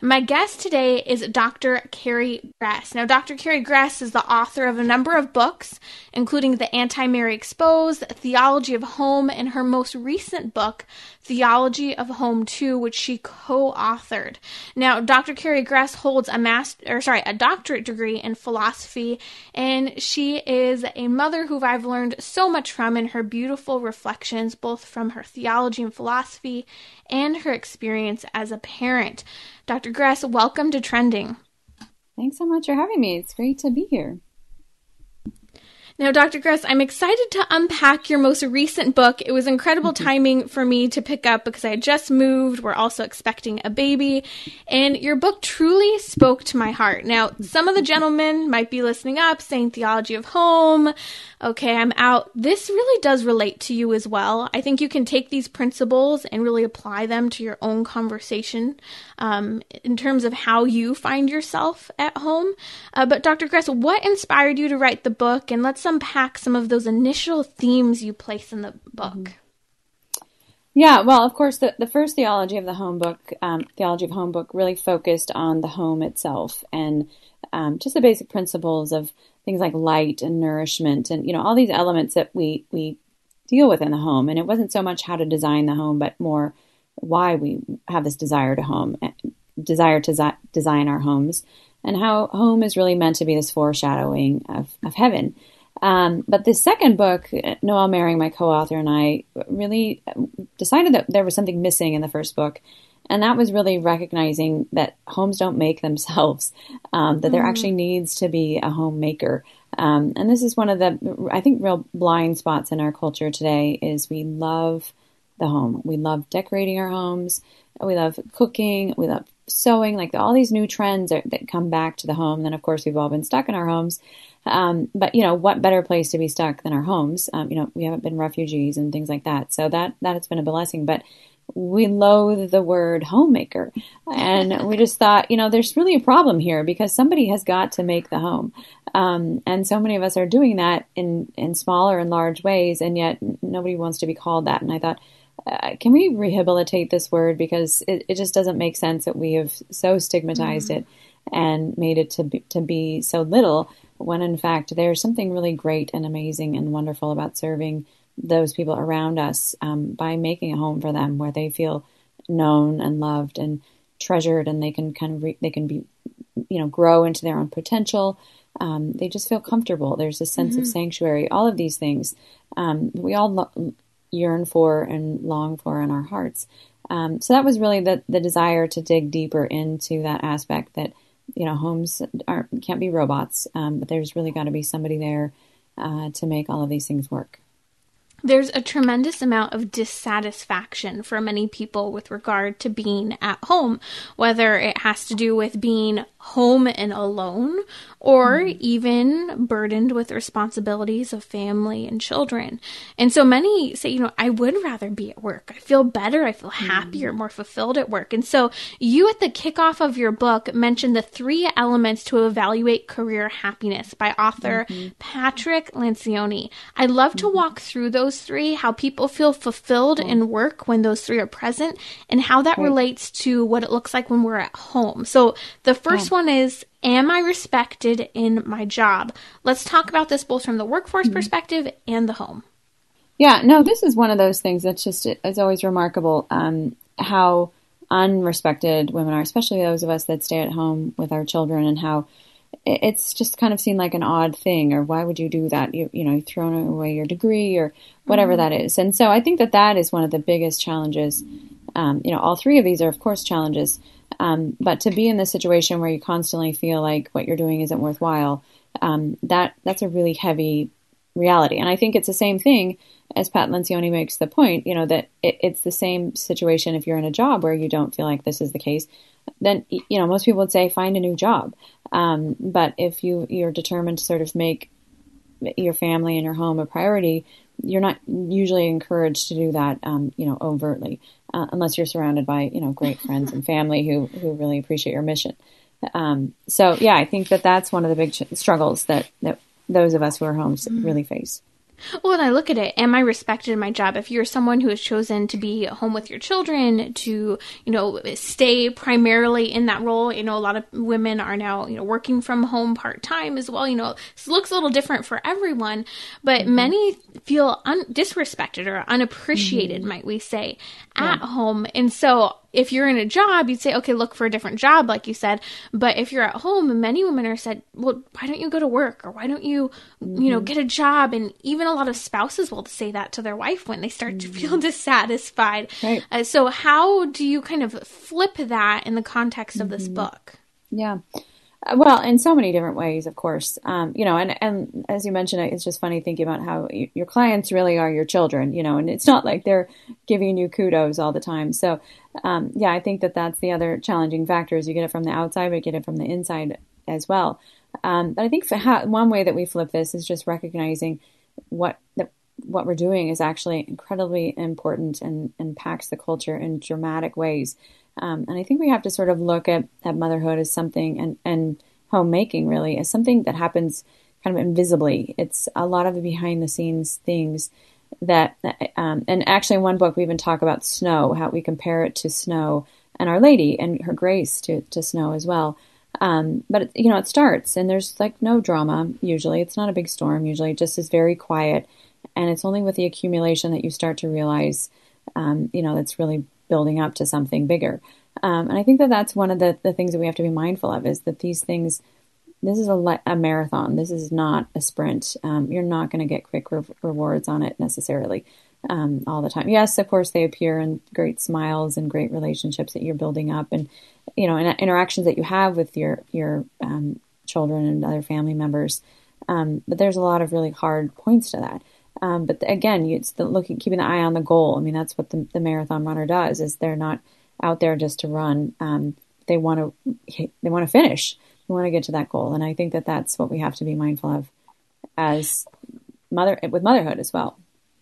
My guest today is Dr. Carrie Gress. Now, Dr. Carrie Gress is the author of a number of books, including The Anti Mary Exposed, Theology of Home, and her most recent book, Theology of Home 2, which she co-authored. Now, Dr. Carrie Gress holds a master, or sorry, a doctorate degree in philosophy, and she is a mother who I've learned so much from in her beautiful reflections, both from her theology and philosophy and her experience as a parent. Dr. Gress, welcome to Trending. Thanks so much for having me. It's great to be here. Now, Dr. Gress, I'm excited to unpack your most recent book. It was incredible mm-hmm. timing for me to pick up because I had just moved. We're also expecting a baby. And your book truly spoke to my heart. Now, some of the gentlemen might be listening up saying theology of home. Okay, I'm out. This really does relate to you as well. I think you can take these principles and really apply them to your own conversation um, in terms of how you find yourself at home. Uh, but, Dr. Gress, what inspired you to write the book? And let's unpack some of those initial themes you place in the book. Yeah, well, of course, the, the first theology of the home book, um, theology of home book, really focused on the home itself and um, just the basic principles of things like light and nourishment, and you know all these elements that we we deal with in the home. And it wasn't so much how to design the home, but more why we have this desire to home, eh, desire to design our homes, and how home is really meant to be this foreshadowing of, of heaven. Um, but the second book, Noelle Mering, my co-author, and I really decided that there was something missing in the first book, and that was really recognizing that homes don't make themselves; um, that mm. there actually needs to be a homemaker. Um, and this is one of the, I think, real blind spots in our culture today. Is we love the home, we love decorating our homes, we love cooking, we love sewing, like all these new trends are, that come back to the home. And then, of course, we've all been stuck in our homes. Um, but you know, what better place to be stuck than our homes? Um, you know, we haven't been refugees and things like that. So that that has been a blessing. But we loathe the word homemaker, and we just thought, you know, there's really a problem here because somebody has got to make the home, um, and so many of us are doing that in in smaller and large ways, and yet nobody wants to be called that. And I thought. Uh, can we rehabilitate this word because it, it just doesn't make sense that we have so stigmatized mm-hmm. it and made it to be, to be so little when in fact there's something really great and amazing and wonderful about serving those people around us um, by making a home for them where they feel known and loved and treasured and they can kind of re- they can be you know grow into their own potential um, they just feel comfortable there's a sense mm-hmm. of sanctuary all of these things um, we all lo- yearn for and long for in our hearts um, so that was really the, the desire to dig deeper into that aspect that you know, homes aren't can't be robots, um, but there's really got to be somebody there uh, to make all of these things work. There's a tremendous amount of dissatisfaction for many people with regard to being at home, whether it has to do with being home and alone or mm. even burdened with responsibilities of family and children. And so many say, you know, I would rather be at work. I feel better. I feel happier, mm. more fulfilled at work. And so you at the kickoff of your book mentioned the three elements to evaluate career happiness by author mm-hmm. Patrick Lencioni. I'd love to mm-hmm. walk through those three, how people feel fulfilled cool. in work when those three are present, and how that relates to what it looks like when we're at home. So the first one is Am I respected in my job? Let's talk about this both from the workforce mm-hmm. perspective and the home. Yeah, no, this is one of those things that's just, it's always remarkable um, how unrespected women are, especially those of us that stay at home with our children, and how it's just kind of seen like an odd thing, or why would you do that? You, you know, you've thrown away your degree or whatever mm-hmm. that is. And so I think that that is one of the biggest challenges. Um, you know, all three of these are, of course, challenges um, but to be in this situation where you constantly feel like what you're doing isn't worthwhile, um, that that's a really heavy reality. And I think it's the same thing as Pat Lencioni makes the point, you know, that it, it's the same situation if you're in a job where you don't feel like this is the case. Then you know most people would say find a new job. Um, but if you you're determined to sort of make your family and your home a priority, you're not usually encouraged to do that, um, you know, overtly uh, unless you're surrounded by you know great friends and family who who really appreciate your mission. Um, so yeah, I think that that's one of the big ch- struggles that that those of us who are homes mm-hmm. really face. Well, and I look at it, am I respected in my job? If you're someone who has chosen to be at home with your children, to, you know, stay primarily in that role, you know, a lot of women are now, you know, working from home part time as well. You know, it looks a little different for everyone, but mm-hmm. many feel un- disrespected or unappreciated, mm-hmm. might we say, at yeah. home. And so if you're in a job, you'd say, okay, look for a different job, like you said. But if you're at home, many women are said, well, why don't you go to work or why don't you, mm-hmm. you know, mm-hmm. get a job? And even a lot of spouses will say that to their wife when they start mm-hmm. to feel dissatisfied. Right. Uh, so how do you kind of flip that in the context of mm-hmm. this book? Yeah. Uh, well, in so many different ways, of course. Um, you know, and, and as you mentioned, it's just funny thinking about how you, your clients really are your children, you know, and it's not like they're giving you kudos all the time. So, um, yeah, I think that that's the other challenging factor is you get it from the outside, but you get it from the inside as well. Um, but I think how, one way that we flip this is just recognizing what the, what we're doing is actually incredibly important and impacts the culture in dramatic ways. Um, and I think we have to sort of look at, at motherhood as something and, and homemaking really as something that happens kind of invisibly. It's a lot of the behind the scenes things that, um, and actually in one book we even talk about snow, how we compare it to snow and Our Lady and her grace to, to snow as well. Um, but it, you know, it starts and there's like no drama usually. It's not a big storm usually. It just is very quiet. And it's only with the accumulation that you start to realize, um, you know, it's really building up to something bigger. Um, and I think that that's one of the, the things that we have to be mindful of is that these things, this is a, a marathon. This is not a sprint. Um, you're not going to get quick re- rewards on it necessarily um, all the time. Yes, of course, they appear in great smiles and great relationships that you're building up, and you know, and interactions that you have with your your um, children and other family members. Um, but there's a lot of really hard points to that. Um, but again, it's the looking, keeping the eye on the goal. I mean, that's what the, the marathon runner does. Is they're not out there just to run. Um, they want to they want to finish. They want to get to that goal, and I think that that's what we have to be mindful of as mother with motherhood as well,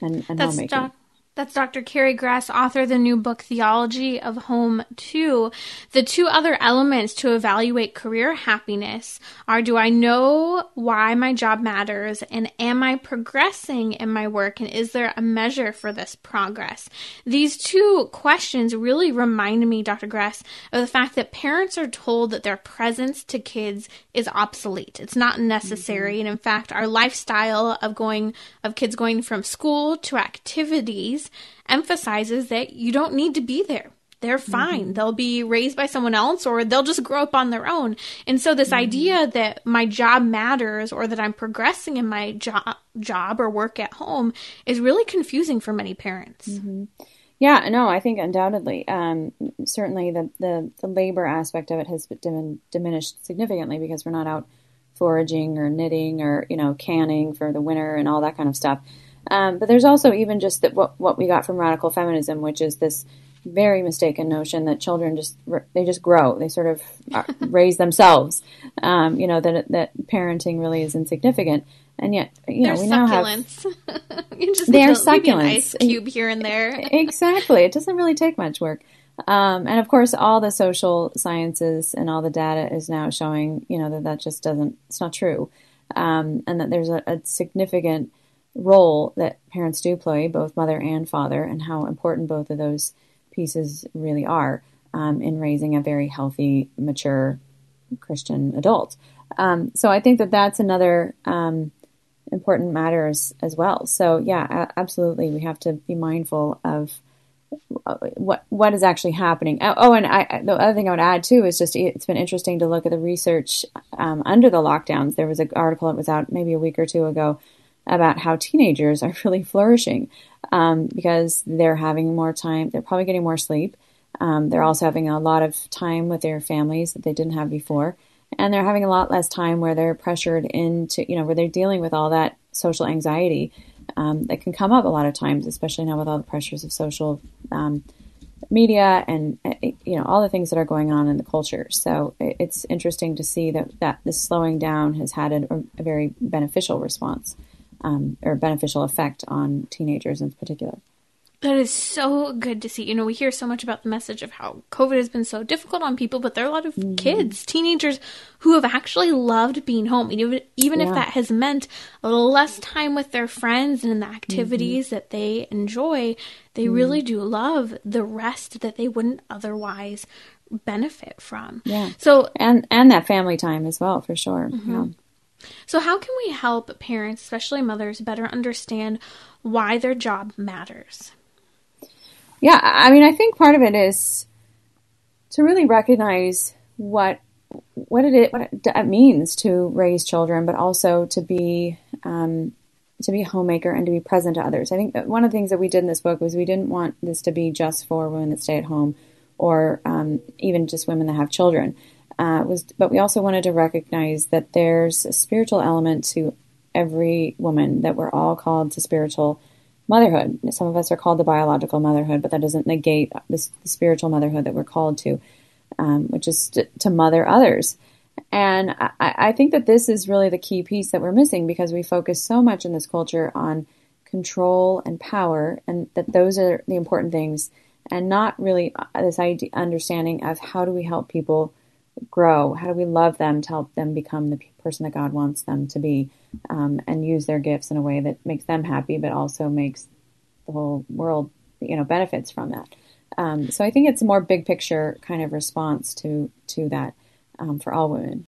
and, and that's homemaking. That's Dr. Carrie Gress, author of the new book Theology of Home 2. The two other elements to evaluate career happiness are do I know why my job matters and am I progressing in my work and is there a measure for this progress? These two questions really remind me, Dr. Gress, of the fact that parents are told that their presence to kids is obsolete. It's not necessary. Mm-hmm. And in fact, our lifestyle of going, of kids going from school to activities emphasizes that you don't need to be there. They're fine. Mm-hmm. They'll be raised by someone else or they'll just grow up on their own. And so this mm-hmm. idea that my job matters or that I'm progressing in my job job or work at home is really confusing for many parents. Mm-hmm. Yeah, no, I think undoubtedly. Um, certainly the, the, the, labor aspect of it has been diminished significantly because we're not out foraging or knitting or, you know, canning for the winter and all that kind of stuff. Um, but there's also even just that what what we got from radical feminism, which is this very mistaken notion that children just they just grow, they sort of raise themselves. Um, you know that that parenting really is insignificant, and yet you know we now have they're succulents, ice cube here and there. exactly, it doesn't really take much work. Um, and of course, all the social sciences and all the data is now showing, you know, that that just doesn't, it's not true. Um, and that there's a, a significant role that parents do play, both mother and father, and how important both of those pieces really are um, in raising a very healthy, mature Christian adult. Um, so I think that that's another um, important matter as, as, well. So yeah, absolutely, we have to be mindful of uh, what what is actually happening. Oh, oh, and I, the other thing I would add too is just it's been interesting to look at the research um, under the lockdowns. There was an article that was out maybe a week or two ago about how teenagers are really flourishing um, because they're having more time. They're probably getting more sleep. Um, they're also having a lot of time with their families that they didn't have before. And they're having a lot less time where they're pressured into, you know, where they're dealing with all that social anxiety um, that can come up a lot of times, especially now with all the pressures of social um, media and eh, you know all the things that are going on in the culture. So it's interesting to see that that this slowing down has had a, a very beneficial response um, or beneficial effect on teenagers in particular. That is so good to see. You know, we hear so much about the message of how COVID has been so difficult on people, but there are a lot of mm-hmm. kids, teenagers who have actually loved being home. Even, even yeah. if that has meant a little less time with their friends and the activities mm-hmm. that they enjoy, they mm-hmm. really do love the rest that they wouldn't otherwise benefit from. Yeah. So and and that family time as well, for sure. Mm-hmm. Yeah. So how can we help parents, especially mothers, better understand why their job matters? Yeah, I mean, I think part of it is to really recognize what what it what it means to raise children, but also to be um, to be a homemaker and to be present to others. I think one of the things that we did in this book was we didn't want this to be just for women that stay at home, or um, even just women that have children. Uh, was, but we also wanted to recognize that there's a spiritual element to every woman that we're all called to spiritual motherhood. Some of us are called to biological motherhood, but that doesn't negate this the spiritual motherhood that we're called to, um, which is to, to, mother others. And I, I, think that this is really the key piece that we're missing because we focus so much in this culture on control and power, and that those are the important things, and not really uh, this idea, understanding of how do we help people grow? How do we love them to help them become the person that God wants them to be? um, and use their gifts in a way that makes them happy, but also makes the whole world, you know, benefits from that. Um, so I think it's a more big picture kind of response to to that um, for all women.